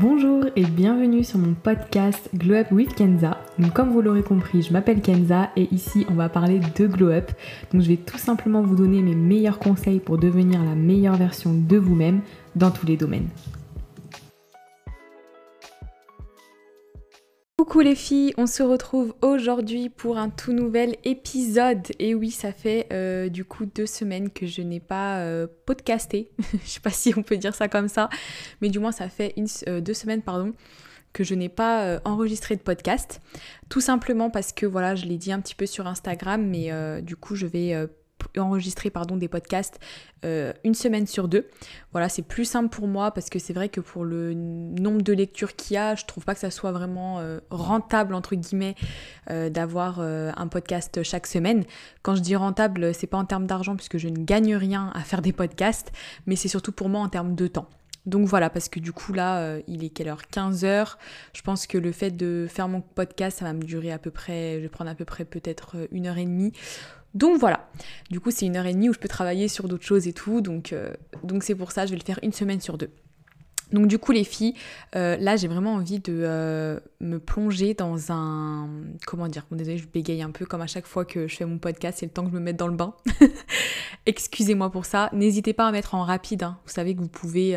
Bonjour et bienvenue sur mon podcast Glow Up with Kenza. Comme vous l'aurez compris, je m'appelle Kenza et ici on va parler de Glow Up. Donc je vais tout simplement vous donner mes meilleurs conseils pour devenir la meilleure version de vous-même dans tous les domaines. Coucou les filles, on se retrouve aujourd'hui pour un tout nouvel épisode. Et oui, ça fait euh, du coup deux semaines que je n'ai pas euh, podcasté. je sais pas si on peut dire ça comme ça, mais du moins ça fait euh, deux semaines pardon que je n'ai pas enregistré de podcast. Tout simplement parce que voilà, je l'ai dit un petit peu sur Instagram, mais du coup je vais enregistrer pardon, des podcasts euh, une semaine sur deux. Voilà, c'est plus simple pour moi parce que c'est vrai que pour le nombre de lectures qu'il y a, je trouve pas que ça soit vraiment euh, rentable entre guillemets euh, d'avoir un podcast chaque semaine. Quand je dis rentable, c'est pas en termes d'argent puisque je ne gagne rien à faire des podcasts, mais c'est surtout pour moi en termes de temps. Donc voilà, parce que du coup là, il est quelle heure? 15 heures. Je pense que le fait de faire mon podcast, ça va me durer à peu près, je vais prendre à peu près peut-être une heure et demie. Donc voilà, du coup c'est une heure et demie où je peux travailler sur d'autres choses et tout, donc euh, donc c'est pour ça, je vais le faire une semaine sur deux. Donc du coup les filles, euh, là j'ai vraiment envie de euh, me plonger dans un... Comment dire Bon désolé je bégaye un peu comme à chaque fois que je fais mon podcast, c'est le temps que je me mette dans le bain. Excusez-moi pour ça. N'hésitez pas à mettre en rapide, hein. vous savez que vous pouvez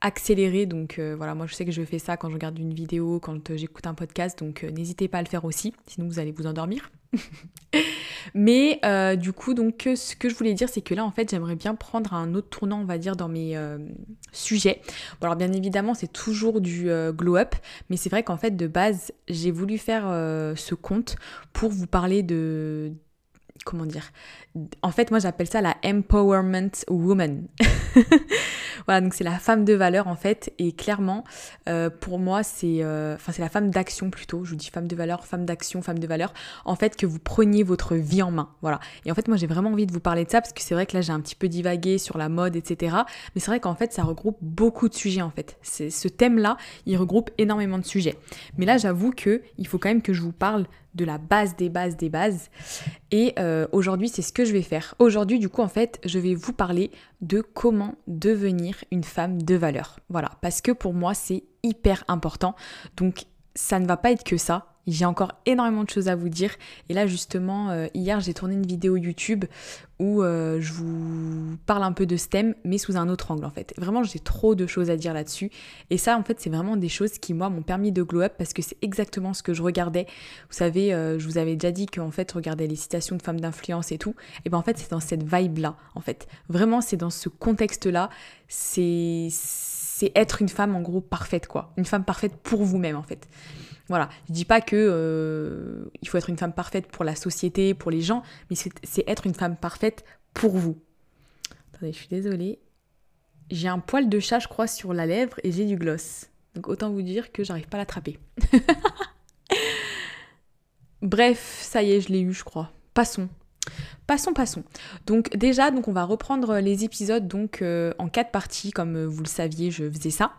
accélérer, donc voilà moi je sais que je fais ça quand je regarde une vidéo, quand j'écoute un podcast, donc n'hésitez pas à le faire aussi, sinon vous allez vous endormir. Mais euh, du coup, donc, ce que je voulais dire, c'est que là, en fait, j'aimerais bien prendre un autre tournant, on va dire, dans mes euh, sujets. Alors, bien évidemment, c'est toujours du euh, glow-up, mais c'est vrai qu'en fait, de base, j'ai voulu faire ce compte pour vous parler de comment dire En fait, moi j'appelle ça la empowerment woman. voilà, donc c'est la femme de valeur en fait, et clairement, euh, pour moi, c'est, euh, enfin c'est la femme d'action plutôt. Je vous dis femme de valeur, femme d'action, femme de valeur. En fait, que vous preniez votre vie en main. Voilà. Et en fait, moi j'ai vraiment envie de vous parler de ça parce que c'est vrai que là j'ai un petit peu divagué sur la mode, etc. Mais c'est vrai qu'en fait, ça regroupe beaucoup de sujets en fait. C'est ce thème-là, il regroupe énormément de sujets. Mais là, j'avoue que il faut quand même que je vous parle de la base des bases des bases. Et euh, aujourd'hui, c'est ce que je vais faire. Aujourd'hui, du coup, en fait, je vais vous parler de comment devenir une femme de valeur. Voilà, parce que pour moi, c'est hyper important. Donc, ça ne va pas être que ça. J'ai encore énormément de choses à vous dire. Et là, justement, euh, hier, j'ai tourné une vidéo YouTube où euh, je vous parle un peu de STEM, mais sous un autre angle, en fait. Vraiment, j'ai trop de choses à dire là-dessus. Et ça, en fait, c'est vraiment des choses qui, moi, m'ont permis de glow up parce que c'est exactement ce que je regardais. Vous savez, euh, je vous avais déjà dit qu'en fait, regarder les citations de femmes d'influence et tout. Et ben, en fait, c'est dans cette vibe-là, en fait. Vraiment, c'est dans ce contexte-là. C'est être une femme en gros parfaite quoi, une femme parfaite pour vous-même en fait. Voilà, je dis pas que euh, il faut être une femme parfaite pour la société, pour les gens, mais c'est être une femme parfaite pour vous. Attendez, je suis désolée. J'ai un poil de chat, je crois, sur la lèvre et j'ai du gloss. Donc autant vous dire que j'arrive pas à l'attraper. Bref, ça y est, je l'ai eu, je crois. Passons. Passons, passons. Donc déjà, donc on va reprendre les épisodes donc euh, en quatre parties, comme euh, vous le saviez, je faisais ça.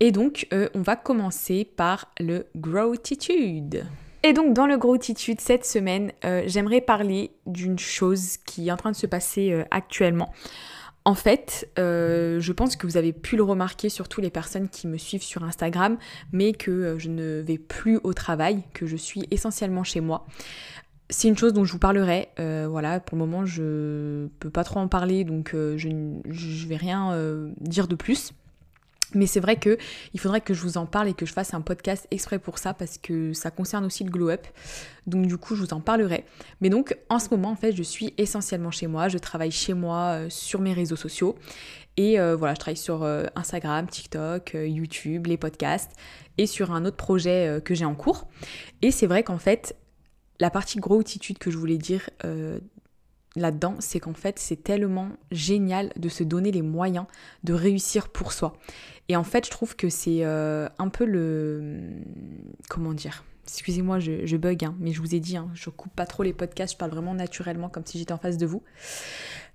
Et donc, euh, on va commencer par le Growtitude. Et donc, dans le Growtitude, cette semaine, euh, j'aimerais parler d'une chose qui est en train de se passer euh, actuellement. En fait, je pense que vous avez pu le remarquer, surtout les personnes qui me suivent sur Instagram, mais que je ne vais plus au travail, que je suis essentiellement chez moi. C'est une chose dont je vous parlerai. voilà, pour le moment, je peux pas trop en parler, donc je, ne vais rien dire de plus. Mais c'est vrai que il faudrait que je vous en parle et que je fasse un podcast exprès pour ça parce que ça concerne aussi le glow up. Donc du coup, je vous en parlerai. Mais donc en ce moment, en fait, je suis essentiellement chez moi. Je travaille chez moi euh, sur mes réseaux sociaux et euh, voilà, je travaille sur euh, Instagram, TikTok, YouTube, les podcasts et sur un autre projet que j'ai en cours. Et c'est vrai qu'en fait, la partie gros attitude que je voulais dire là-dedans, c'est qu'en fait, c'est tellement génial de se donner les moyens de réussir pour soi. Et en fait, je trouve que c'est euh, un peu le... Comment dire Excusez-moi, je, bug, hein, mais je vous ai dit, hein, je coupe pas trop les podcasts, je parle vraiment naturellement comme si j'étais en face de vous.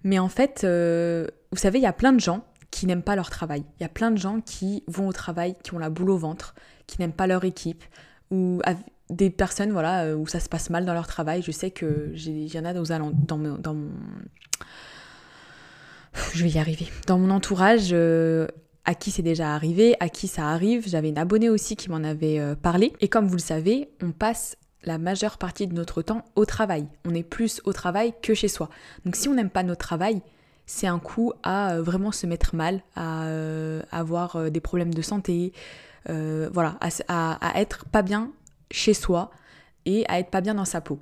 Mais en fait, euh, vous savez, il y a plein de gens qui n'aiment pas leur travail. Il y a plein de gens qui vont au travail, qui ont la boule au ventre, qui n'aiment pas leur équipe, ou des personnes voilà, euh, où ça se passe mal dans leur travail. Je sais que il y en a dans, dans, dans mon... Je vais arriver. Dans mon entourage, à qui c'est déjà arrivé, à qui ça arrive. J'avais une abonnée aussi qui m'en avait euh, parlé. Et comme vous le savez, on passe la majeure partie de notre temps au travail. On est plus au travail que chez soi. Donc si on n'aime pas notre travail, c'est un coup à euh, vraiment se mettre mal, à euh, avoir des problèmes de santé, voilà, à, à, être pas bien chez soi et à être pas bien dans sa peau.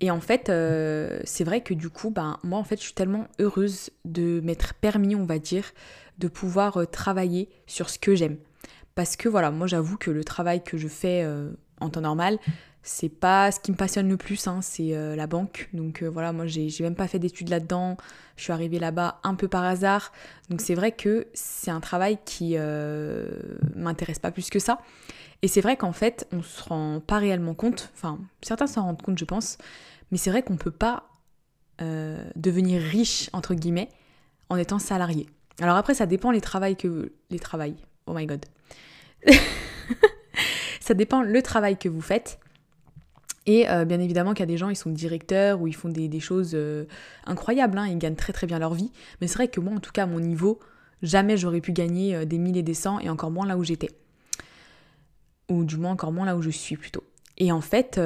Et en fait, c'est vrai que du coup, ben, moi en fait, je suis tellement heureuse de m'être permis, on va dire, de pouvoir euh, travailler sur ce que j'aime. Parce que voilà, moi j'avoue que le travail que je fais euh, en temps normal, c'est pas ce qui me passionne le plus, hein, c'est euh, la banque. Donc voilà, moi j'ai même pas fait d'études là-dedans, je suis arrivée là-bas un peu par hasard. Donc c'est vrai que c'est un travail qui m'intéresse pas plus que ça. Et c'est vrai qu'en fait, on se rend pas réellement compte, enfin certains s'en rendent compte je pense, mais c'est vrai qu'on peut pas devenir riche, entre guillemets, en étant salarié. Alors après, ça dépend les travails que... Les travails, oh my god. ça dépend le travail que vous faites. Et euh, bien évidemment qu'il y a des gens, ils sont directeurs ou ils font des, choses euh, incroyables, hein, ils gagnent très très bien leur vie. Mais c'est vrai que moi, en tout cas, à mon niveau, jamais j'aurais pu gagner euh, des mille et des cents et encore moins là où j'étais. Ou du moins encore moins là où je suis plutôt. Et en fait,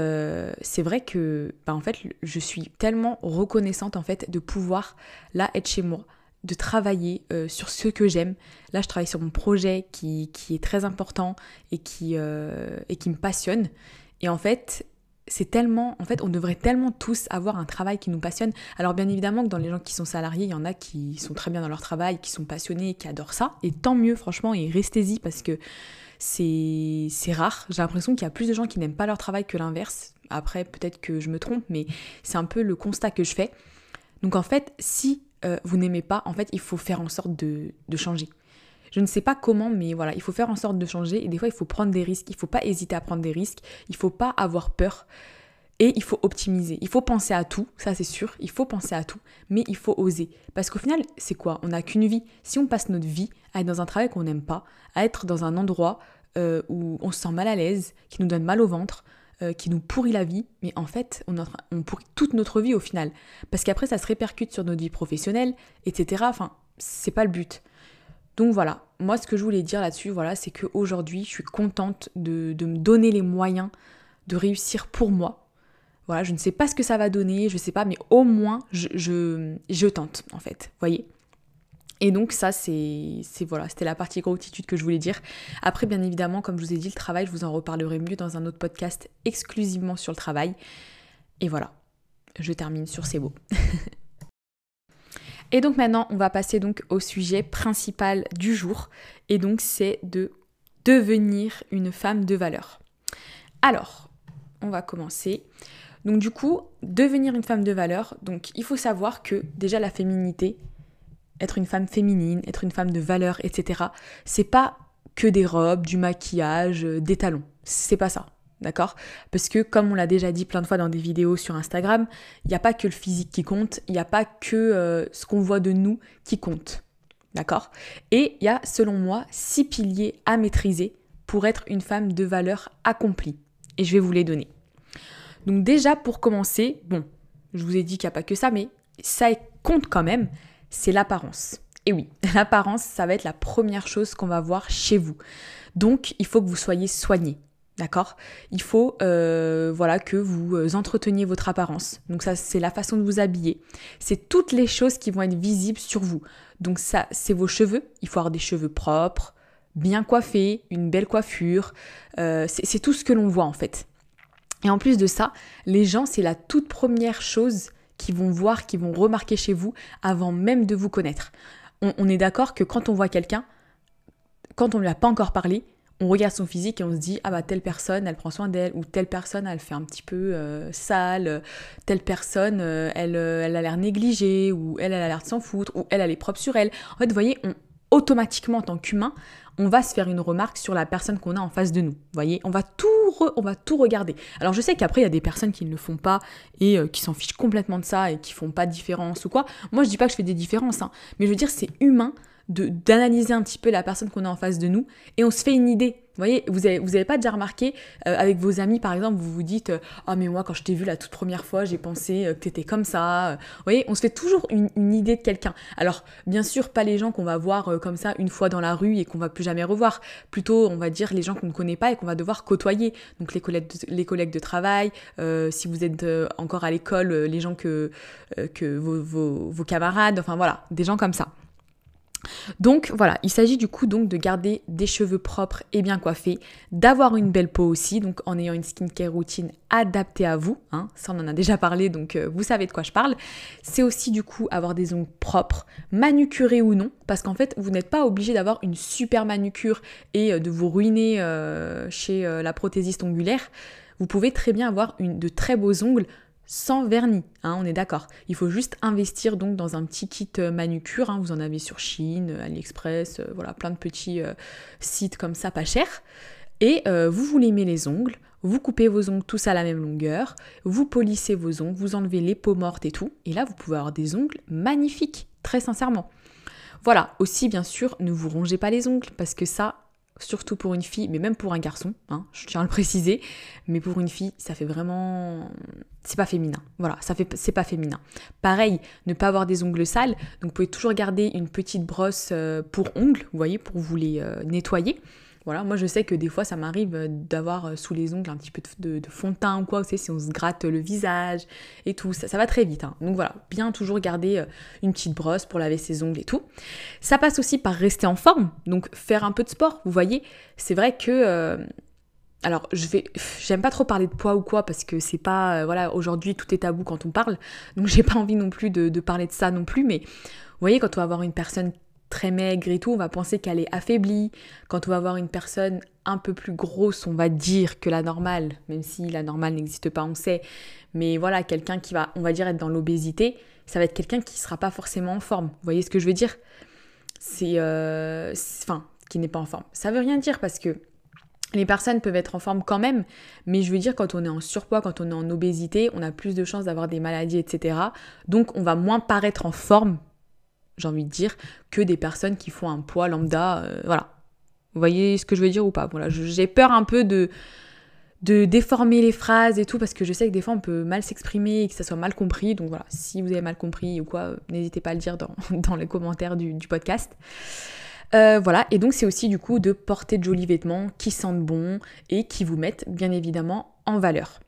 c'est vrai que bah, en fait, je suis tellement reconnaissante en fait de pouvoir là être chez moi, de travailler euh, sur ce que j'aime. Là, je travaille sur mon projet qui, est très important et qui, euh, et qui me passionne. Et en fait, c'est tellement, en fait, on devrait tellement tous avoir un travail qui nous passionne. Alors bien évidemment que dans les gens qui sont salariés, il y en a qui sont très bien dans leur travail, qui sont passionnés, qui adorent ça. Et tant mieux, franchement, et restez-y parce que c'est rare. J'ai l'impression qu'il y a plus de gens qui n'aiment pas leur travail que l'inverse. Après, peut-être que je me trompe, mais c'est un peu le constat que je fais. Donc en fait, si euh, vous n'aimez pas, en fait, il faut faire en sorte de, changer. Je ne sais pas comment, mais voilà, il faut faire en sorte de changer. Et des fois, il faut prendre des risques. Il ne faut pas hésiter à prendre des risques. Il ne faut pas avoir peur. Et il faut optimiser. Il faut penser à tout, ça c'est sûr. Il faut penser à tout. Mais il faut oser. Parce qu'au final, c'est quoi? On n'a qu'une vie. Si on passe notre vie à être dans un travail qu'on n'aime pas, à être dans un endroit euh, où on se sent mal à l'aise, qui nous donne mal au ventre, euh, qui nous pourrit la vie, mais en fait, on, pourrit toute notre vie au final. Parce qu'après, ça se répercute sur notre vie professionnelle, etc. Enfin, c'est pas le but. Donc voilà, moi ce que je voulais dire là-dessus, voilà, c'est qu'aujourd'hui, je suis contente de, me donner les moyens de réussir pour moi. Voilà, je ne sais pas ce que ça va donner, je sais pas, mais au moins, je, je, tente, en fait, voyez et donc ça, c'est voilà, c'était la partie gratitude que je voulais dire. Après, bien évidemment, comme je vous ai dit, le travail, je vous en reparlerai mieux dans un autre podcast exclusivement sur le travail. Et voilà, je termine sur ces mots. et donc maintenant, on va passer donc au sujet principal du jour. Et donc c'est de devenir une femme de valeur. Alors, on va commencer. Donc du coup, devenir une femme de valeur, donc il faut savoir que déjà la féminité, être une femme féminine, être une femme de valeur, etc. C'est pas que des robes, du maquillage, euh, des talons. C'est pas ça. D'accord? Parce que comme on l'a déjà dit plein de fois dans des vidéos sur Instagram, il n'y a pas que le physique qui compte, il n'y a pas que euh, ce qu'on voit de nous qui compte. D'accord? Et il y a, selon moi, six piliers à maîtriser pour être une femme de valeur accomplie. Et je vais vous les donner. Donc déjà, pour commencer, bon, je vous ai dit qu'il n'y a pas que ça, mais ça compte quand même, c'est l'apparence. Et oui, l'apparence, ça va être la première chose qu'on va voir chez vous. Donc, il faut que vous soyez soigné. D'accord? Il faut euh, voilà que vous euh, entreteniez votre apparence. Donc ça c'est la façon de vous habiller. C'est toutes les choses qui vont être visibles sur vous. Donc ça c'est vos cheveux. Il faut avoir des cheveux propres, bien coiffés, une belle coiffure. Euh, c'est tout ce que l'on voit en fait. Et en plus de ça, les gens c'est la toute première chose qui vont voir, qui vont remarquer chez vous avant même de vous connaître. On, est d'accord que quand on voit quelqu'un, quand on ne lui a pas encore parlé, on regarde son physique et on se dit ah bah telle personne elle prend soin d'elle ou telle personne elle fait un petit peu euh, sale, telle personne euh, elle, euh, elle a l'air négligée ou elle, elle a l'air de s'en foutre ou elle elle est propre sur elle. En fait vous voyez on, automatiquement en tant qu'humain on va se faire une remarque sur la personne qu'on a en face de nous. Voyez, on va tout, regarder. Alors je sais qu'après il y a des personnes qui ne le font pas et euh, qui s'en fichent complètement de ça et qui font pas de différence ou quoi. Moi je dis pas que je fais des différences, hein, mais je veux dire c'est humain d'analyser un petit peu la personne qu'on a en face de nous et on se fait une idée. Vous voyez, vous avez, vous avez pas déjà remarqué euh, avec vos amis par exemple, vous vous dites Ah, mais moi quand je t'ai vu la toute première fois, j'ai pensé que t'étais comme ça. Vous voyez, on se fait toujours une, une idée de quelqu'un. Alors, bien sûr, pas les gens qu'on va voir comme ça une fois dans la rue et qu'on va plus jamais revoir. Plutôt, on va dire les gens qu'on ne connaît pas et qu'on va devoir côtoyer. Donc, les collègues de, les collègues de travail, si vous êtes encore à l'école, les gens que, que vos, vos, vos camarades, enfin voilà, des gens comme ça. Donc voilà, il s'agit du coup donc de garder des cheveux propres et bien coiffés, d'avoir une belle peau aussi, donc en ayant une skincare routine adaptée à vous, hein, ça on en a déjà parlé donc euh, vous savez de quoi je parle. C'est aussi du coup avoir des ongles propres, manucurés ou non, parce qu'en fait vous n'êtes pas obligé d'avoir une super manucure et euh, de vous ruiner euh, chez la prothésiste ongulaire. Vous pouvez très bien avoir de très beaux ongles sans vernis, hein, on est d'accord. Il faut juste investir donc dans un petit kit euh, manucure, hein, vous en avez sur Chine, euh, AliExpress, euh, voilà, plein de petits sites comme ça pas cher. Et vous vous limez les ongles, vous coupez vos ongles tous à la même longueur, vous polissez vos ongles, vous enlevez les peaux mortes et tout, et là vous pouvez avoir des ongles magnifiques, très sincèrement. Voilà, aussi bien sûr, ne vous rongez pas les ongles, parce que ça, surtout pour une fille, mais même pour un garçon, hein, je tiens à le préciser, mais pour une fille, ça fait vraiment... C'est pas féminin, voilà, ça fait... c'est pas féminin. Pareil, ne pas avoir des ongles sales, donc vous pouvez toujours garder une petite brosse euh, pour ongles, vous voyez, pour vous les euh, nettoyer. Voilà, moi je sais que des fois ça m'arrive euh, d'avoir euh, sous les ongles un petit peu de, fond de teint ou quoi, vous si on se gratte le visage et tout, ça, va très vite. Hein. Donc voilà, bien toujours garder euh, une petite brosse pour laver ses ongles et tout. Ça passe aussi par rester en forme, donc faire un peu de sport, vous voyez. C'est vrai que... alors, je vais, j'aime pas trop parler de poids ou quoi parce que c'est pas, voilà, aujourd'hui tout est tabou quand on parle, donc j'ai pas envie non plus de, de, parler de ça non plus. Mais vous voyez, quand on va avoir une personne très maigre et tout, on va penser qu'elle est affaiblie. Quand on va voir une personne un peu plus grosse, on va dire que la normale, même si la normale n'existe pas, on sait. Mais voilà, quelqu'un qui va, on va dire, être dans l'obésité, ça va être quelqu'un qui ne sera pas forcément en forme. Vous voyez ce que je veux dire? C'est... Euh, enfin, qui n'est pas en forme. Ça veut rien dire parce que les personnes peuvent être en forme quand même, mais je veux dire quand on est en surpoids, quand on est en obésité, on a plus de chances d'avoir des maladies, etc. Donc on va moins paraître en forme j'ai envie de dire, que des personnes qui font un poids lambda. Euh, voilà. Vous voyez ce que je veux dire ou pas? Voilà, j'ai peur un peu de, déformer les phrases et tout, parce que je sais que des fois on peut mal s'exprimer et que ça soit mal compris. Donc voilà, si vous avez mal compris ou quoi, n'hésitez pas à le dire dans, dans les commentaires du, podcast. Euh, voilà, et donc c'est aussi du coup de porter de jolis vêtements qui sentent bon et qui vous mettent bien évidemment en valeur.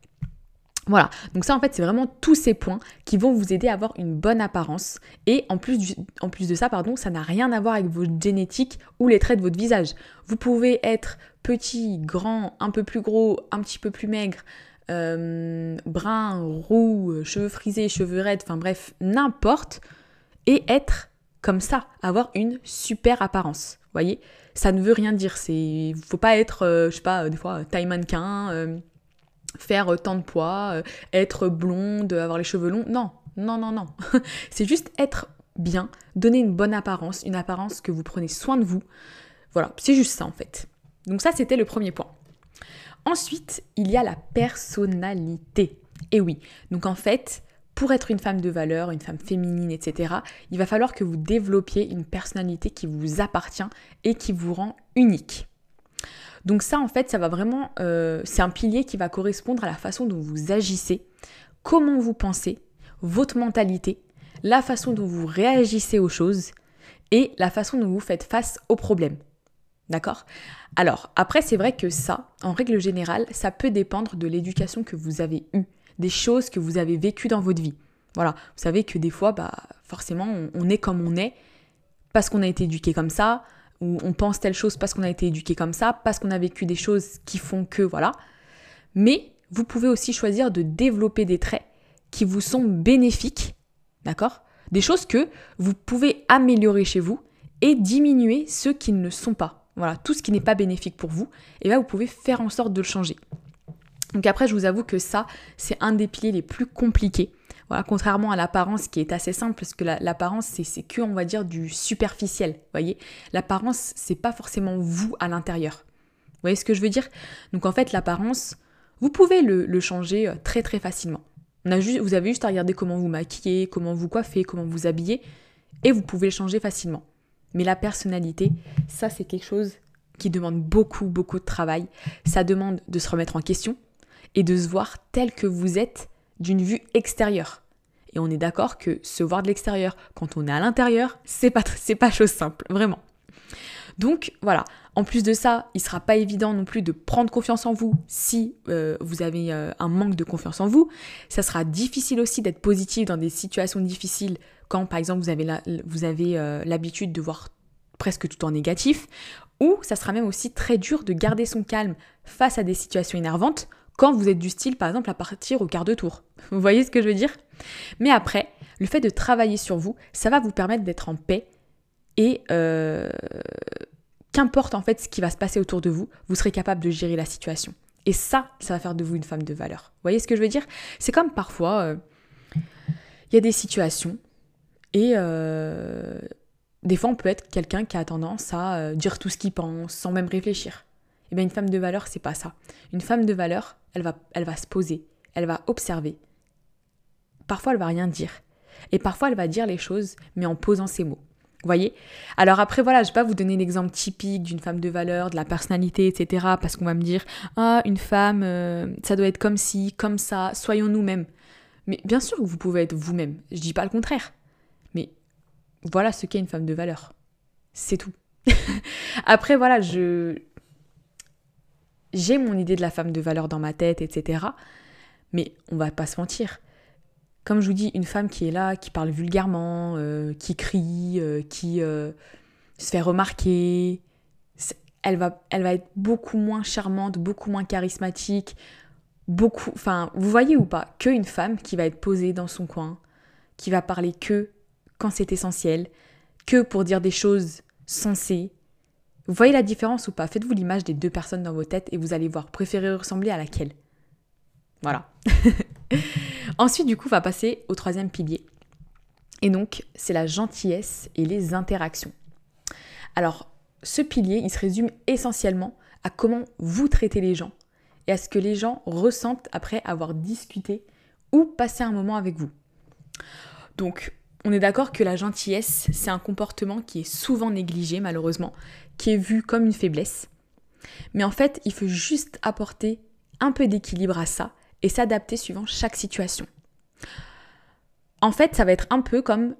Voilà, donc ça en fait c'est vraiment tous ces points qui vont vous aider à avoir une bonne apparence et en plus, de ça, pardon, ça n'a rien à voir avec votre génétique ou les traits de votre visage. Vous pouvez être petit, grand, un peu plus gros, un petit peu plus maigre, euh, brun, roux, cheveux frisés, cheveux raides, enfin bref, n'importe, et être comme ça, avoir une super apparence. Vous voyez? Ça ne veut rien dire, c'est faut pas être, euh, je sais pas, des fois taille mannequin. Euh, faire tant de poids, euh, être blonde, avoir les cheveux longs. Non, non, non, non. c'est juste être bien, donner une bonne apparence, une apparence que vous prenez soin de vous. Voilà, c'est juste ça en fait. Donc ça, c'était le premier point. Ensuite, il y a la personnalité. Et oui, donc en fait, pour être une femme de valeur, une femme féminine, etc., il va falloir que vous développiez une personnalité qui vous appartient et qui vous rend unique. Donc ça, en fait, ça va vraiment, euh, c'est un pilier qui va correspondre à la façon dont vous agissez, comment vous pensez, votre mentalité, la façon dont vous réagissez aux choses et la façon dont vous faites face aux problèmes. D'accord? Alors, après, c'est vrai que ça, en règle générale, ça peut dépendre de l'éducation que vous avez eue, des choses que vous avez vécues dans votre vie. Voilà, vous savez que des fois, bah, forcément, on est comme on est parce qu'on a été éduqué comme ça, on pense telle chose parce qu'on a été éduqué comme ça, parce qu'on a vécu des choses qui font que, voilà. Mais vous pouvez aussi choisir de développer des traits qui vous sont bénéfiques, d'accord? Des choses que vous pouvez améliorer chez vous et diminuer ceux qui ne le sont pas. Voilà, tout ce qui n'est pas bénéfique pour vous, et là vous pouvez faire en sorte de le changer. Donc après, je vous avoue que ça, c'est un des piliers les plus compliqués contrairement à l'apparence qui est assez simple, parce que l'apparence, c'est que, on va dire, du superficiel. voyez L'apparence, c'est pas forcément vous à l'intérieur. Vous voyez ce que je veux dire? Donc en fait, l'apparence, vous pouvez le, changer euh, très très facilement. On a juste, vous avez juste à regarder comment vous maquillez, comment vous coiffez, comment vous habillez, et vous pouvez le changer facilement. Mais la personnalité, ça c'est quelque chose qui demande beaucoup, beaucoup de travail. Ça demande de se remettre en question et de se voir tel que vous êtes d'une vue extérieure. Et on est d'accord que se voir de l'extérieur quand on est à l'intérieur, c'est pas, c'est pas chose simple, vraiment. Donc voilà, en plus de ça, il sera pas évident non plus de prendre confiance en vous si euh, vous avez euh, un manque de confiance en vous. Ça sera difficile aussi d'être positif dans des situations difficiles quand par exemple vous avez, vous avez euh, l'habitude de voir presque tout en négatif. Ou ça sera même aussi très dur de garder son calme face à des situations énervantes quand vous êtes du style par exemple à partir au quart de tour. Vous voyez ce que je veux dire? Mais après, le fait de travailler sur vous, ça va vous permettre d'être en paix et euh, qu'importe en fait ce qui va se passer autour de vous, vous serez capable de gérer la situation. Et ça, ça va faire de vous une femme de valeur. Vous voyez ce que je veux dire? C'est comme parfois, euh, il y a des situations et euh, des fois on peut être quelqu'un qui a tendance à dire tout ce qu'il pense sans même réfléchir. Eh bien une femme de valeur, c'est pas ça. Une femme de valeur, elle va, elle va se poser, elle va observer. Parfois, elle va rien dire. Et parfois, elle va dire les choses, mais en posant ses mots. Vous voyez? Alors après, voilà, je vais pas vous donner l'exemple typique d'une femme de valeur, de la personnalité, etc. Parce qu'on va me dire, ah, une femme, euh, ça doit être comme ci, comme ça, soyons nous-mêmes. Mais bien sûr que vous pouvez être vous-même. Je dis pas le contraire. Mais voilà ce qu'est une femme de valeur. C'est tout. après, voilà, je. J'ai mon idée de la femme de valeur dans ma tête, etc. Mais on va pas se mentir comme je vous dis, une femme qui est là, qui parle vulgairement, euh, qui crie, euh, qui euh, se fait remarquer, elle va, elle va être beaucoup moins charmante, beaucoup moins charismatique, beaucoup, enfin, vous voyez ou pas, qu'une femme qui va être posée dans son coin, qui va parler que quand c'est essentiel, que pour dire des choses sensées. Vous voyez la différence ou pas Faites-vous l'image des deux personnes dans vos têtes et vous allez voir, préférez ressembler à laquelle Voilà. Ensuite, du coup, on va passer au troisième pilier. Et donc, c'est la gentillesse et les interactions. Alors, ce pilier, il se résume essentiellement à comment vous traitez les gens et à ce que les gens ressentent après avoir discuté ou passé un moment avec vous. Donc, on est d'accord que la gentillesse, c'est un comportement qui est souvent négligé malheureusement, qui est vu comme une faiblesse. Mais en fait, il faut juste apporter un peu d'équilibre à ça et s'adapter suivant chaque situation. En fait, ça va être un peu comme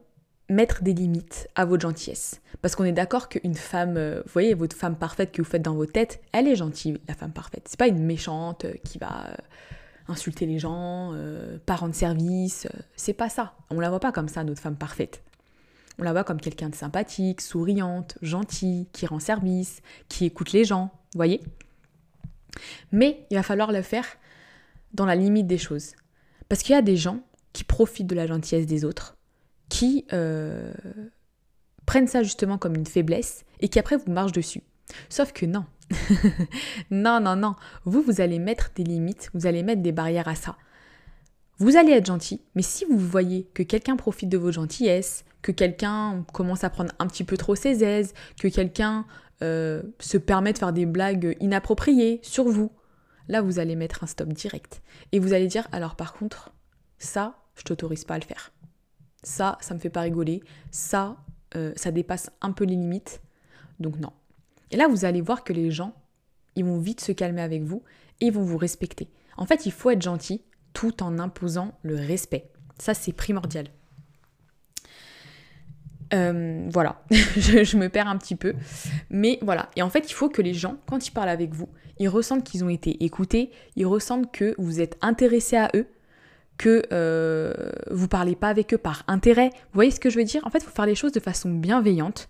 mettre des limites à votre gentillesse. Parce qu'on est d'accord qu'une femme, euh, vous voyez, votre femme parfaite que vous faites dans vos têtes, elle est gentille, la femme parfaite. C'est pas une méchante euh, qui va euh, insulter les gens, pas rendre service. c'est pas ça. On la voit pas comme ça, notre femme parfaite. On la voit comme quelqu'un de sympathique, souriante, gentille, qui rend service, qui écoute les gens, voyez? Mais il va falloir le faire dans la limite des choses. Parce qu'il y a des gens qui profitent de la gentillesse des autres, qui euh, prennent ça justement comme une faiblesse et qui après vous marchent dessus. Sauf que non. non, non, non. Vous, vous allez mettre des limites, vous allez mettre des barrières à ça. Vous allez être gentil, mais si vous voyez que quelqu'un profite de votre gentillesse, que quelqu'un commence à prendre un petit peu trop ses aises, que quelqu'un euh, se permet de faire des blagues inappropriées sur vous, Là, vous allez mettre un stop direct. Et vous allez dire, alors par contre, ça, je t'autorise pas à le faire. Ça, ça me fait pas rigoler. Ça, euh, ça dépasse un peu les limites. Donc non. Et là, vous allez voir que les gens, ils vont vite se calmer avec vous et ils vont vous respecter. En fait, il faut être gentil tout en imposant le respect. Ça, c'est primordial. Euh, voilà, je, me perds un petit peu. Mais voilà. Et en fait, il faut que les gens, quand ils parlent avec vous, ils ressentent qu'ils ont été écoutés, ils ressentent que vous êtes intéressé à eux, que euh, vous parlez pas avec eux par intérêt. Vous voyez ce que je veux dire? En fait, il faut faire les choses de façon bienveillante.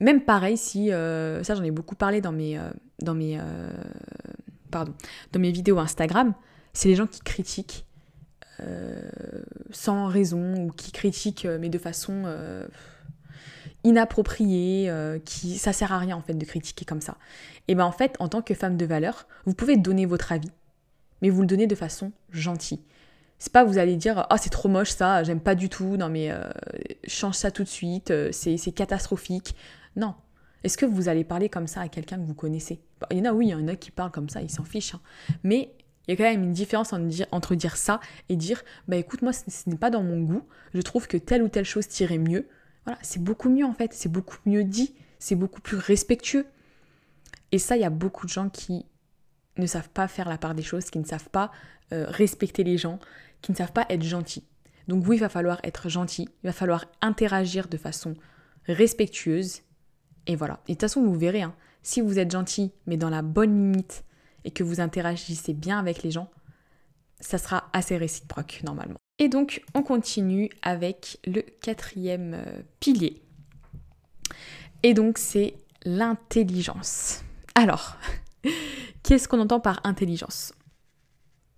Même pareil, si euh, ça j'en ai beaucoup parlé dans mes, euh, dans mes, pardon, dans mes vidéos Instagram, c'est les gens qui critiquent sans raison ou qui critiquent mais de façon inappropriée, qui ça sert à rien en fait de critiquer comme ça. Et bien en fait, en tant que femme de valeur, vous pouvez donner votre avis, mais vous le donnez de façon gentille. C'est pas vous allez dire ah c'est trop moche ça, j'aime pas du tout, non mais euh, change ça tout de suite, euh, c'est catastrophique. Non. Est-ce que vous allez parler comme ça à quelqu'un que vous connaissez? Il y en a oui, il y en a qui parlent comme ça, ils s'en fichent. Hein. Mais il y a quand même une différence entre dire, ça et dire bah écoute moi ce n'est pas dans mon goût, je trouve que telle ou telle chose tirait mieux. Voilà, c'est beaucoup mieux en fait, c'est beaucoup mieux dit, c'est beaucoup plus respectueux. Et ça, il y a beaucoup de gens qui ne savent pas faire la part des choses, qui ne savent pas euh, respecter les gens, qui ne savent pas être gentils. Donc oui, il va falloir être gentil, il va falloir interagir de façon respectueuse. Et voilà. Et de toute façon, vous verrez, hein, si vous êtes gentil, mais dans la bonne limite, et que vous interagissez bien avec les gens, ça sera assez réciproque normalement. Et donc, on continue avec le quatrième euh, pilier. Et donc, c'est l'intelligence. Alors, qu'est-ce qu'on entend par intelligence?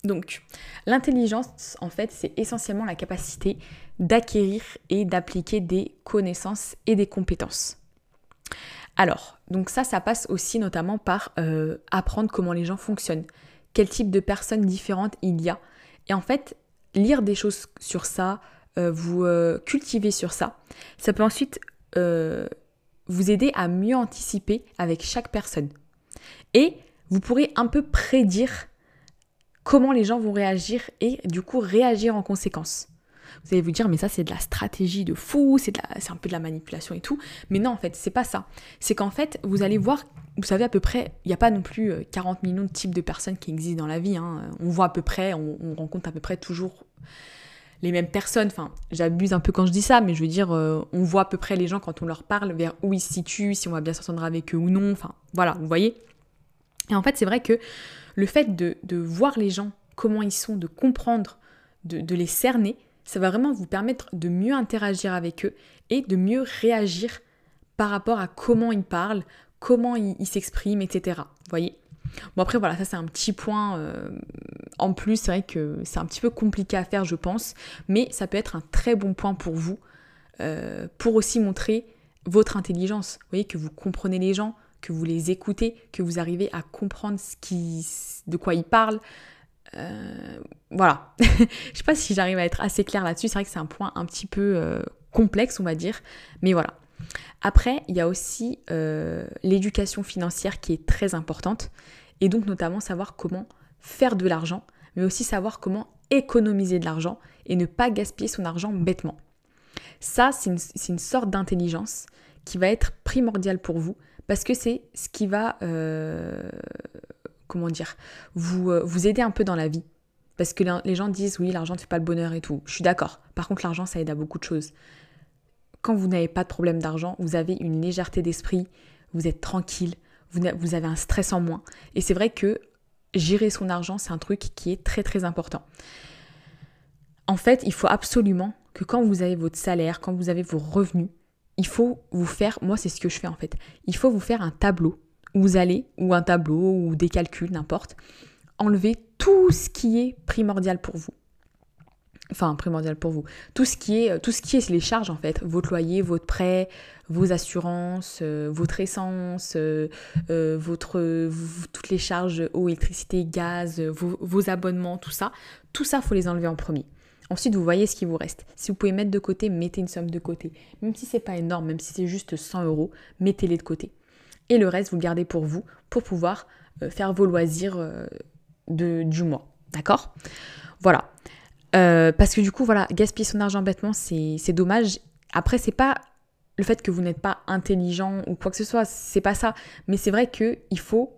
Donc, l'intelligence, en fait, c'est essentiellement la capacité d'acquérir et d'appliquer des connaissances et des compétences. Alors, donc ça, ça passe aussi notamment par euh, apprendre comment les gens fonctionnent, quel type de personnes différentes il y a. Et en fait, lire des choses sur ça, euh, vous euh, cultiver sur ça, ça peut ensuite vous aider à mieux anticiper avec chaque personne. Et vous pourrez un peu prédire comment les gens vont réagir et du coup réagir en conséquence. Vous allez vous dire, mais ça c'est de la stratégie de fou, c'est un peu de la manipulation et tout. Mais non, en fait, c'est pas ça. C'est qu'en fait, vous allez voir, vous savez à peu près, il n'y a pas non plus 40 euh, millions de types de personnes qui existent dans la vie. Hein. On voit à peu près, on, rencontre à peu près toujours les mêmes personnes. Enfin, j'abuse un peu quand je dis ça, mais je veux dire, euh, on voit à peu près les gens quand on leur parle, vers où ils se situent, si on va bien s'entendre avec eux ou non. Enfin, voilà, vous voyez. Et en fait, c'est vrai que le fait de, voir les gens, comment ils sont, de comprendre, de les cerner, ça va vraiment vous permettre de mieux interagir avec eux et de mieux réagir par rapport à comment ils parlent, comment ils s'expriment, etc. Vous voyez? Bon après voilà, ça c'est un petit point euh, en plus, c'est vrai que c'est un petit peu compliqué à faire je pense, mais ça peut être un très bon point pour vous, euh, pour aussi montrer votre intelligence. Vous voyez que vous comprenez les gens, que vous les écoutez, que vous arrivez à comprendre ce qui, de quoi ils parlent, euh, voilà. je sais pas si j'arrive à être assez claire là-dessus. C'est vrai que c'est un point un petit peu euh, complexe, on va dire. Mais voilà. Après, il y a aussi euh, l'éducation financière qui est très importante. Et donc, notamment, savoir comment faire de l'argent, mais aussi savoir comment économiser de l'argent et ne pas gaspiller son argent bêtement. Ça, c'est une, sorte d'intelligence qui va être primordiale pour vous parce que c'est ce qui va comment dire, vous, euh, vous aider un peu dans la vie. Parce que les gens disent oui, l'argent ne fait pas le bonheur et tout. Je suis d'accord. Par contre, l'argent, ça aide à beaucoup de choses. Quand vous n'avez pas de problème d'argent, vous avez une légèreté d'esprit, vous êtes tranquille, vous, vous avez un stress en moins. Et c'est vrai que gérer son argent, c'est un truc qui est très très important. En fait, il faut absolument que quand vous avez votre salaire, quand vous avez vos revenus, il faut vous faire, moi c'est ce que je fais en fait, il faut vous faire un tableau vous allez, ou un tableau, ou des calculs, n'importe, enlever tout ce qui est primordial pour vous. Enfin, primordial pour vous. Tout ce qui est, tout ce qui est les charges en fait. Votre loyer, votre prêt, vos assurances, euh, votre essence, euh, euh, votre, toutes les charges eau, électricité, gaz, vos, vos, abonnements, tout ça. Tout ça, faut les enlever en premier. Ensuite, vous voyez ce qui vous reste. Si vous pouvez mettre de côté, mettez une somme de côté. Même si c'est pas énorme, même si c'est juste 100 euros, mettez-les de côté et le reste vous le gardez pour vous pour pouvoir euh, faire vos loisirs euh, de, du mois. D'accord? Voilà. Euh, parce que du coup, voilà, gaspiller son argent bêtement, c'est dommage. Après, c'est pas le fait que vous n'êtes pas intelligent ou quoi que ce soit, c'est pas ça. Mais c'est vrai qu'il faut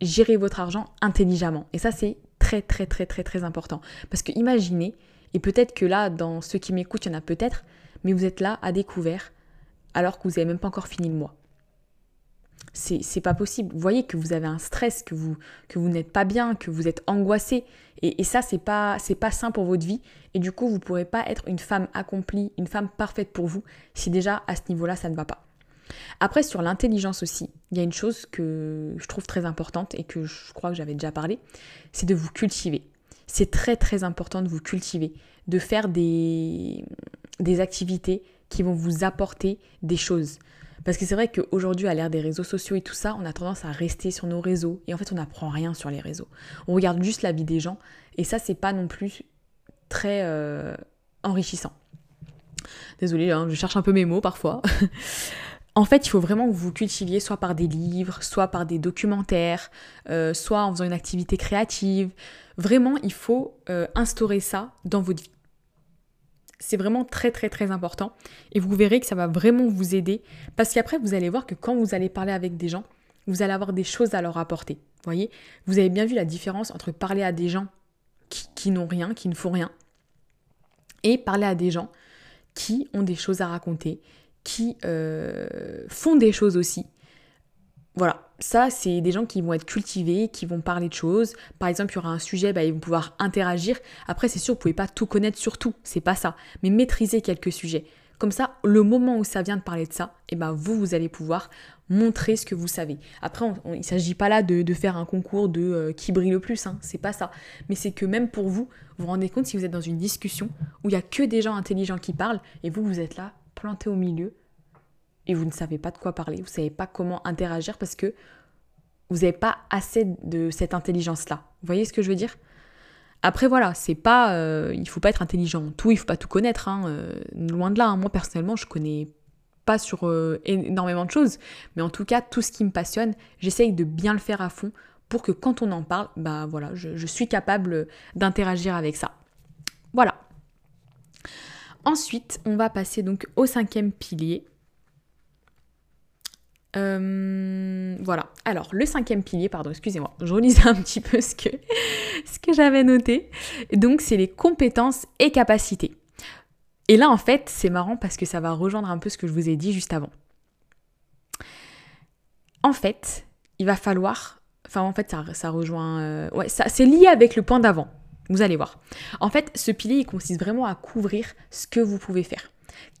gérer votre argent intelligemment. Et ça, c'est très, très, très, très, très important. Parce que imaginez, et peut-être que là, dans ceux qui m'écoutent, il y en a peut-être, mais vous êtes là à découvert alors que vous n'avez même pas encore fini le mois c'est pas possible. Vous voyez que vous avez un stress, que vous, que vous n'êtes pas bien, que vous êtes angoissé. Et, ça, c'est pas, pas sain pour votre vie. Et du coup, vous pourrez pas être une femme accomplie, une femme parfaite pour vous, si déjà à ce niveau-là, ça ne va pas. Après, sur l'intelligence aussi, il y a une chose que je trouve très importante et que je crois que j'avais déjà parlé, c'est de vous cultiver. C'est très très important de vous cultiver, de faire des, des activités qui vont vous apporter des choses. Parce que c'est vrai qu'aujourd'hui, à l'ère des réseaux sociaux et tout ça, on a tendance à rester sur nos réseaux et en fait, on n'apprend rien sur les réseaux. On regarde juste la vie des gens et ça, c'est pas non plus très euh, enrichissant. Désolée, hein, je cherche un peu mes mots parfois. En fait, il faut vraiment que vous cultiviez soit par des livres, soit par des documentaires, euh, soit en faisant une activité créative. Vraiment, il faut euh, instaurer ça dans votre vie. C'est vraiment très très très important et vous verrez que ça va vraiment vous aider parce qu'après vous allez voir que quand vous allez parler avec des gens, vous allez avoir des choses à leur apporter. Voyez? Vous avez bien vu la différence entre parler à des gens qui, n'ont rien, qui ne font rien, et parler à des gens qui ont des choses à raconter, qui euh, font des choses aussi. Voilà, ça c'est des gens qui vont être cultivés, qui vont parler de choses. Par exemple, il y aura un sujet, bah, ils vont pouvoir interagir. Après, c'est sûr, vous pouvez pas tout connaître sur tout, c'est pas ça. Mais maîtriser quelques sujets. Comme ça, le moment où ça vient de parler de ça, et eh ben vous, vous allez pouvoir montrer ce que vous savez. Après, il ne s'agit pas là de, faire un concours de euh, qui brille le plus, hein, c'est pas ça. Mais c'est que même pour vous, vous vous rendez compte si vous êtes dans une discussion où il n'y a que des gens intelligents qui parlent, et vous, vous êtes là, planté au milieu, et vous ne savez pas de quoi parler, vous ne savez pas comment interagir parce que vous n'avez pas assez de cette intelligence-là. Vous voyez ce que je veux dire? Après voilà, c'est pas, euh, il faut pas être intelligent en tout, il faut pas tout connaître, hein, euh, loin de là. Hein. Moi personnellement, je connais pas sur euh, énormément de choses, mais en tout cas tout ce qui me passionne, j'essaye de bien le faire à fond pour que quand on en parle, bah voilà, je suis capable d'interagir avec ça. Voilà. Ensuite, on va passer donc au cinquième pilier, euh, voilà. Alors, le cinquième pilier, pardon, excusez-moi, je relisais un petit peu ce que, ce que j'avais noté. Donc, c'est les compétences et capacités. Et là, en fait, c'est marrant parce que ça va rejoindre un peu ce que je vous ai dit juste avant. En fait, il va falloir. Enfin, en fait, ça, ça rejoint. Euh, ouais, c'est lié avec le point d'avant. Vous allez voir. En fait, ce pilier, il consiste vraiment à couvrir ce que vous pouvez faire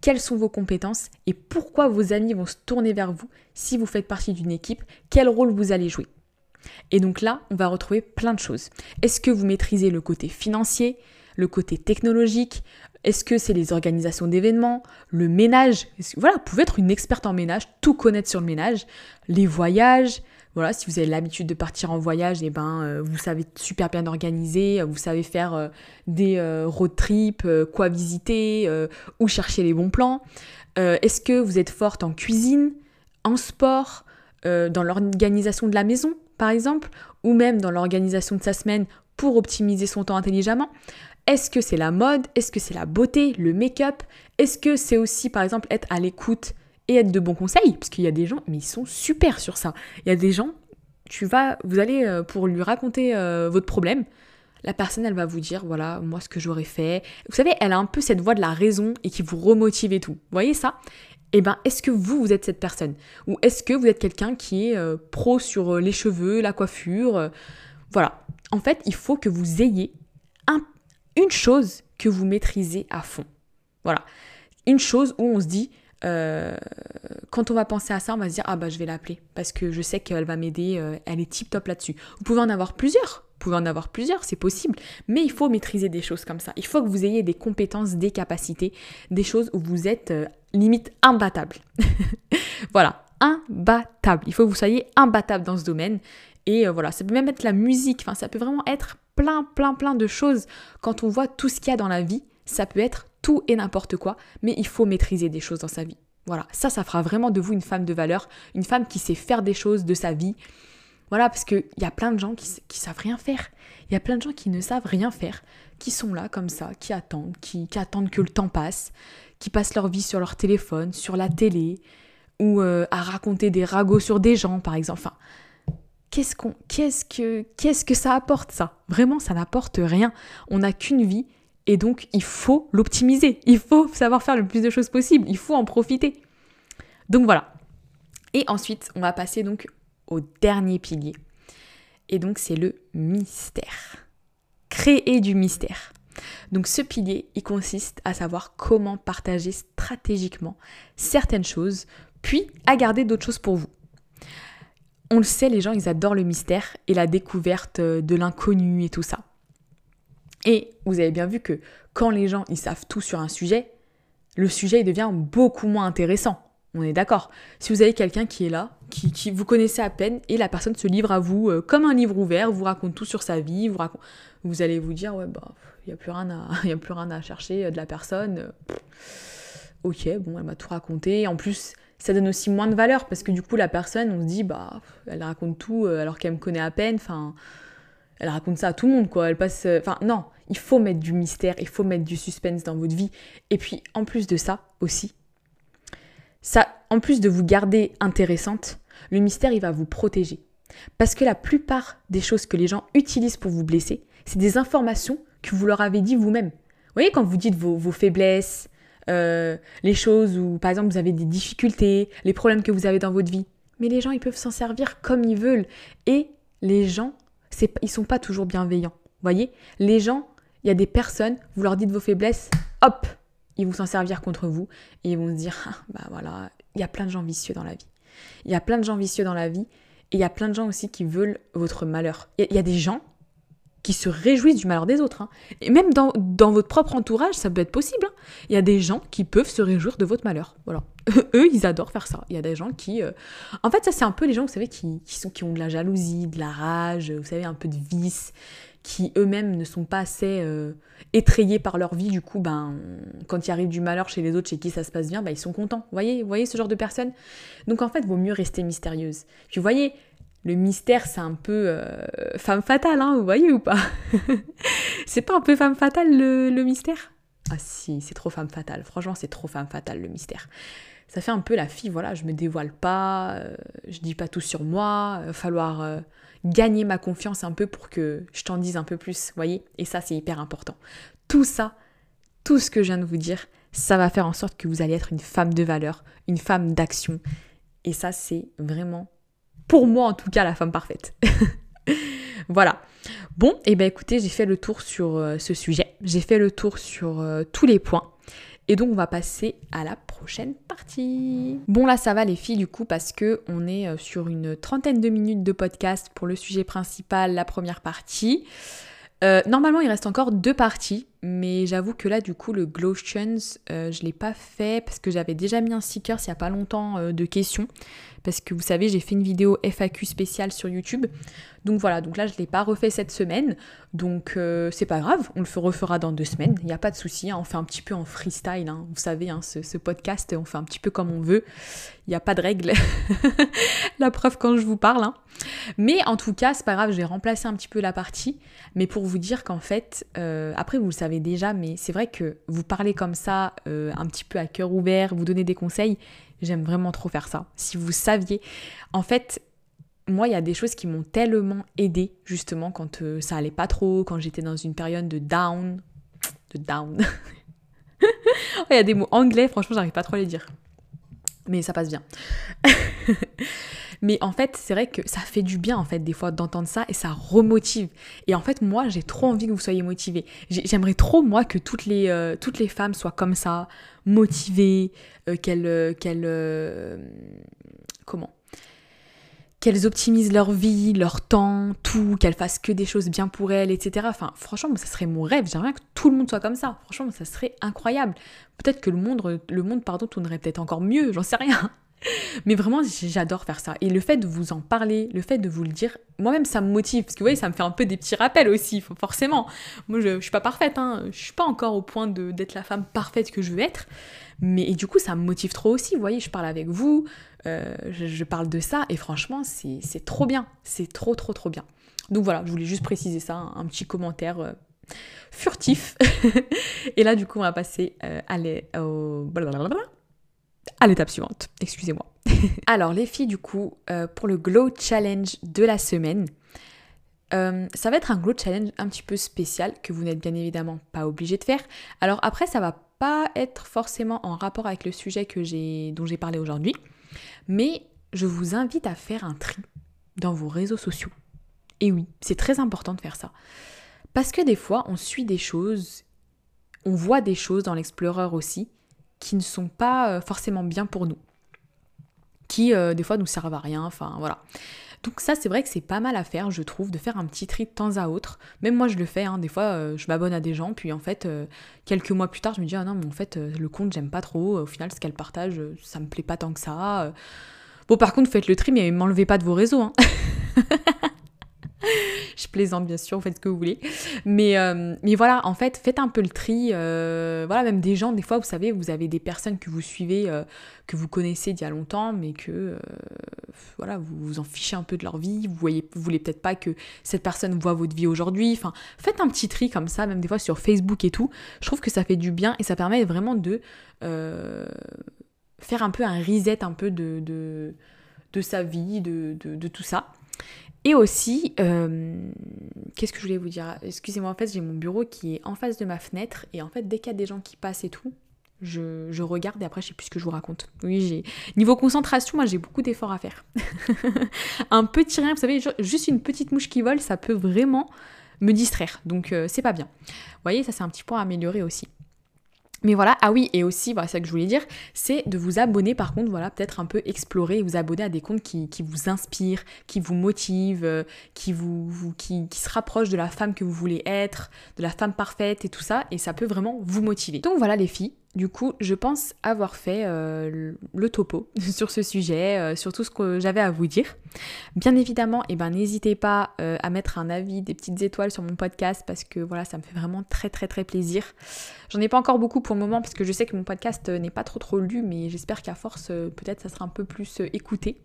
quelles sont vos compétences et pourquoi vos amis vont se tourner vers vous si vous faites partie d'une équipe, quel rôle vous allez jouer? Et donc là, on va retrouver plein de choses. Est-ce que vous maîtrisez le côté financier, le côté technologique? Est-ce que c'est les organisations d'événements, le ménage? Voilà, vous pouvez être une experte en ménage, tout connaître sur le ménage, les voyages, voilà, si vous avez l'habitude de partir en voyage, et eh ben, euh, vous savez super bien organiser, vous savez faire euh, des euh, road trips, quoi visiter, où chercher les bons plans. Est-ce que vous êtes forte en cuisine, en sport, dans l'organisation de la maison, par exemple, ou même dans l'organisation de sa semaine pour optimiser son temps intelligemment? Est-ce que c'est la mode? Est-ce que c'est la beauté, le make-up? Est-ce que c'est aussi, par exemple, être à l'écoute et être de bons conseils, parce qu'il y a des gens, mais ils sont super sur ça. Il y a des gens, tu vas, vous allez euh, pour lui raconter euh, votre problème, la personne, elle va vous dire, voilà, moi, ce que j'aurais fait. Vous savez, elle a un peu cette voix de la raison et qui vous remotive et tout. Vous voyez ça? Eh bien, est-ce que vous, vous êtes cette personne? Ou est-ce que vous êtes quelqu'un qui est euh, pro sur les cheveux, la coiffure Voilà. En fait, il faut que vous ayez un, une chose que vous maîtrisez à fond. Voilà. Une chose où on se dit, euh, quand on va penser à ça, on va se dire ah bah je vais l'appeler parce que je sais qu'elle va m'aider, euh, elle est tip top là-dessus. Vous pouvez en avoir plusieurs, vous pouvez en avoir plusieurs, c'est possible, mais il faut maîtriser des choses comme ça. Il faut que vous ayez des compétences, des capacités, des choses où vous êtes euh, limite imbattable. voilà, imbattable. Il faut que vous soyez imbattable dans ce domaine. Et voilà, ça peut même être la musique, enfin ça peut vraiment être plein, plein, plein de choses. Quand on voit tout ce qu'il y a dans la vie, ça peut être tout et n'importe quoi, mais il faut maîtriser des choses dans sa vie. Voilà, ça, ça fera vraiment de vous une femme de valeur, une femme qui sait faire des choses de sa vie. Voilà, parce qu'il y a plein de gens qui, savent rien faire. Il y a plein de gens qui ne savent rien faire, qui sont là comme ça, qui attendent, qui, attendent que le temps passe, qui passent leur vie sur leur téléphone, sur la télé, ou euh, à raconter des ragots sur des gens, par exemple. Enfin, qu'est-ce qu'on, qu'est-ce que, qu'est-ce que ça apporte ça? Vraiment, ça n'apporte rien. On n'a qu'une vie et donc, il faut l'optimiser. Il faut savoir faire le plus de choses possible. Il faut en profiter. Donc voilà. Et ensuite, on va passer donc au dernier pilier. Et donc, c'est le mystère. Créer du mystère. Donc ce pilier, il consiste à savoir comment partager stratégiquement certaines choses, puis à garder d'autres choses pour vous. On le sait, les gens, ils adorent le mystère et la découverte de l'inconnu et tout ça. Et vous avez bien vu que quand les gens ils savent tout sur un sujet, le sujet il devient beaucoup moins intéressant. On est d'accord. Si vous avez quelqu'un qui est là, qui, vous connaissez à peine, et la personne se livre à vous euh, comme un livre ouvert, vous raconte tout sur sa vie, vous, allez vous dire, ouais, bah, il n'y a, plus rien à, chercher euh, de la personne. ok, bon, elle m'a tout raconté. En plus, ça donne aussi moins de valeur, parce que du coup, la personne, on se dit, bah, elle raconte tout euh, alors qu'elle me connaît à peine, enfin elle raconte ça à tout le monde, quoi. Elle passe. Euh, enfin, non, il faut mettre du mystère, il faut mettre du suspense dans votre vie. Et puis, en plus de ça aussi, ça, en plus de vous garder intéressante, Le mystère, il va vous protéger. Parce que la plupart des choses que les gens utilisent pour vous blesser, c'est des informations que vous leur avez dit vous-même. Vous voyez, quand vous dites vos, faiblesses, euh, les choses où, par exemple, vous avez des difficultés, les problèmes que vous avez dans votre vie, mais les gens, ils peuvent s'en servir comme ils veulent. Et les gens, ils sont pas toujours bienveillants. Voyez? Les gens, il y a des personnes, vous leur dites vos faiblesses, hop, ils vont s'en servir contre vous et ils vont se dire, ah, bah voilà, il y a plein de gens vicieux dans la vie. Il y a plein de gens vicieux dans la vie et il y a plein de gens aussi qui veulent votre malheur. Il y, a des gens qui se réjouissent du malheur des autres. Hein. Et même dans, votre propre entourage, ça peut être possible. Hein. Il y a des gens qui peuvent se réjouir de votre malheur. Voilà. Eux, ils adorent faire ça. Il y a des gens qui... Euh, en fait, ça, c'est un peu les gens, vous savez, qui, sont, qui ont de la jalousie, de la rage, vous savez, un peu de vice, qui eux-mêmes ne sont pas assez euh, étrayés par leur vie. Du coup, ben, quand il arrive du malheur chez les autres, chez qui ça se passe bien, ben, ils sont contents. Vous voyez, vous voyez ce genre de personnes Donc, en fait, vaut mieux rester mystérieuse. Puis, vous voyez, le mystère, c'est un peu euh, femme fatale, hein, vous voyez ou pas? C'est pas un peu femme fatale le, mystère? Ah si, c'est trop femme fatale. Franchement, c'est trop femme fatale le mystère. Ça fait un peu la fille, voilà, je me dévoile pas, euh, je dis pas tout sur moi, va falloir euh, gagner ma confiance un peu pour que je t'en dise un peu plus, vous voyez? Et ça, c'est hyper important. Tout ça, tout ce que je viens de vous dire, ça va faire en sorte que vous allez être une femme de valeur, une femme d'action. Et ça, c'est vraiment pour moi en tout cas, la femme parfaite. voilà. Bon, et eh ben écoutez, j'ai fait le tour sur euh, ce sujet. J'ai fait le tour sur euh, tous les points. Et donc on va passer à la prochaine partie. Bon là ça va les filles du coup parce que on est euh, sur une trentaine de minutes de podcast pour le sujet principal, la première partie. normalement il reste encore deux parties, mais j'avoue que là du coup le Glotions, je l'ai pas fait parce que j'avais déjà mis un sticker il y a pas longtemps de questions parce que vous savez, j'ai fait une vidéo FAQ spéciale sur YouTube. Donc voilà, donc là je ne l'ai pas refait cette semaine, donc euh, c'est pas grave, on le refera dans deux semaines, il n'y a pas de souci, hein. on fait un petit peu en freestyle, hein. vous savez, hein, ce, podcast, on fait un petit peu comme on veut, il n'y a pas de règles, la preuve quand je vous parle. Mais en tout cas, c'est pas grave, je vais remplacer un petit peu la partie, mais pour vous dire qu'en fait, euh, après vous le savez déjà, mais c'est vrai que vous parlez comme ça, euh, un petit peu à cœur ouvert, vous donnez des conseils, J'aime vraiment trop faire ça. Si vous saviez, en fait, moi, il y a des choses qui m'ont tellement aidé justement quand euh, ça allait pas trop, quand j'étais dans une période de down, de down. Il y a des mots anglais, franchement, j'arrive pas trop à les dire. Mais ça passe bien. Mais en fait, c'est vrai que ça fait du bien, en fait, des fois, d'entendre ça et ça remotive. Et en fait, moi, j'ai trop envie que vous soyez motivés. J'aimerais trop, moi, que toutes les, euh, toutes les femmes soient comme ça, motivées, euh, qu'elles. Euh, comment? Qu'elles optimisent leur vie, leur temps, tout, qu'elles fassent que des choses bien pour elles, etc. Enfin, franchement, ça serait mon rêve. J'aimerais que tout le monde soit comme ça. Franchement, ça serait incroyable. Peut-être que le monde, le monde, pardon, tournerait peut-être encore mieux. J'en sais rien. Mais vraiment, j'adore faire ça. Et le fait de vous en parler, le fait de vous le dire, moi-même, ça me motive. Parce que vous voyez, ça me fait un peu des petits rappels aussi, forcément. Moi, je, je suis pas parfaite, hein. Je suis pas encore au point d'être la femme parfaite que je veux être. Mais du coup, ça me motive trop aussi. Vous voyez, je parle avec vous, euh, je, parle de ça. Et franchement, c'est trop bien. C'est trop, trop, trop bien. Donc voilà, je voulais juste préciser ça, un, petit commentaire. Euh, furtif. et là, du coup, on va passer euh, à l'étape suivante. Excusez-moi. Alors, les filles, du coup, euh, pour le Glow Challenge de la semaine, euh, ça va être un Glow Challenge un petit peu spécial que vous n'êtes bien évidemment pas obligé de faire. Alors après, ça va pas être forcément en rapport avec le sujet que dont j'ai parlé aujourd'hui, mais je vous invite à faire un tri dans vos réseaux sociaux. Et oui, c'est très important de faire ça. Parce que des fois, on suit des choses, on voit des choses dans l'Explorer aussi, qui ne sont pas euh, forcément bien pour nous, qui euh, des fois nous servent à rien, enfin voilà. Donc ça c'est vrai que c'est pas mal à faire, je trouve, de faire un petit tri de temps à autre. Même moi je le fais, hein. des fois euh, je m'abonne à des gens, puis en fait quelques mois plus tard je me dis ah non mais en fait le compte j'aime pas trop, au final ce qu'elle partage ça me plaît pas tant que ça. Bon par contre faites le tri mais m'enlevez pas de vos réseaux. Hein. je plaisante bien sûr, faites ce que vous voulez. Mais, euh, mais voilà, en fait, faites un peu le tri. Euh, voilà, même des gens, des fois, vous savez, vous avez des personnes que vous suivez, euh, que vous connaissez d'il y a longtemps, mais que voilà, vous vous en fichez un peu de leur vie. Vous voyez, vous voulez peut-être pas que cette personne voit votre vie aujourd'hui. Enfin, faites un petit tri comme ça, même des fois sur Facebook et tout. Je trouve que ça fait du bien et ça permet vraiment de faire un peu un reset un peu de de sa vie, de, de, tout ça. Et aussi, euh, qu'est-ce que je voulais vous dire? Excusez-moi, en fait, j'ai mon bureau qui est en face de ma fenêtre. Et en fait, dès qu'il y a des gens qui passent et tout, je, regarde et après, je sais plus ce que je vous raconte. Oui, j'ai. Niveau concentration, moi, j'ai beaucoup d'efforts à faire. un petit rien, vous savez, juste une petite mouche qui vole, ça peut vraiment me distraire. Donc, euh, c'est pas bien. Vous voyez, ça, c'est un petit point à améliorer aussi. Mais voilà, ah oui, et aussi, voilà, c'est ça que je voulais dire, c'est de vous abonner par contre, voilà, peut-être un peu explorer vous abonner à des comptes qui, vous inspirent, qui vous motivent, euh, qui, vous, qui, qui, se rapprochent de la femme que vous voulez être, de la femme parfaite et tout ça, et ça peut vraiment vous motiver. Donc voilà les filles, du coup, je pense avoir fait euh, le topo sur ce sujet, euh, sur tout ce que j'avais à vous dire. Bien évidemment, eh ben, n'hésitez pas euh, à mettre un avis, des petites étoiles sur mon podcast parce que voilà, ça me fait vraiment très très très plaisir. J'en ai pas encore beaucoup pour le moment parce que je sais que mon podcast n'est pas trop trop lu, mais j'espère qu'à force, peut-être ça sera un peu plus écouté.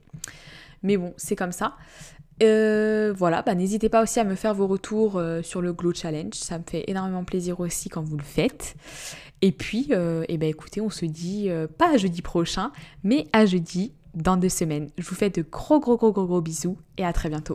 Mais bon, c'est comme ça. voilà, bah, n'hésitez pas aussi à me faire vos retours sur le Glow Challenge, ça me fait énormément plaisir aussi quand vous le faites. Et puis, euh, eh ben écoutez, on se dit euh, pas à jeudi prochain, mais à jeudi dans deux semaines. Je vous fais de gros gros gros gros gros bisous et à très bientôt.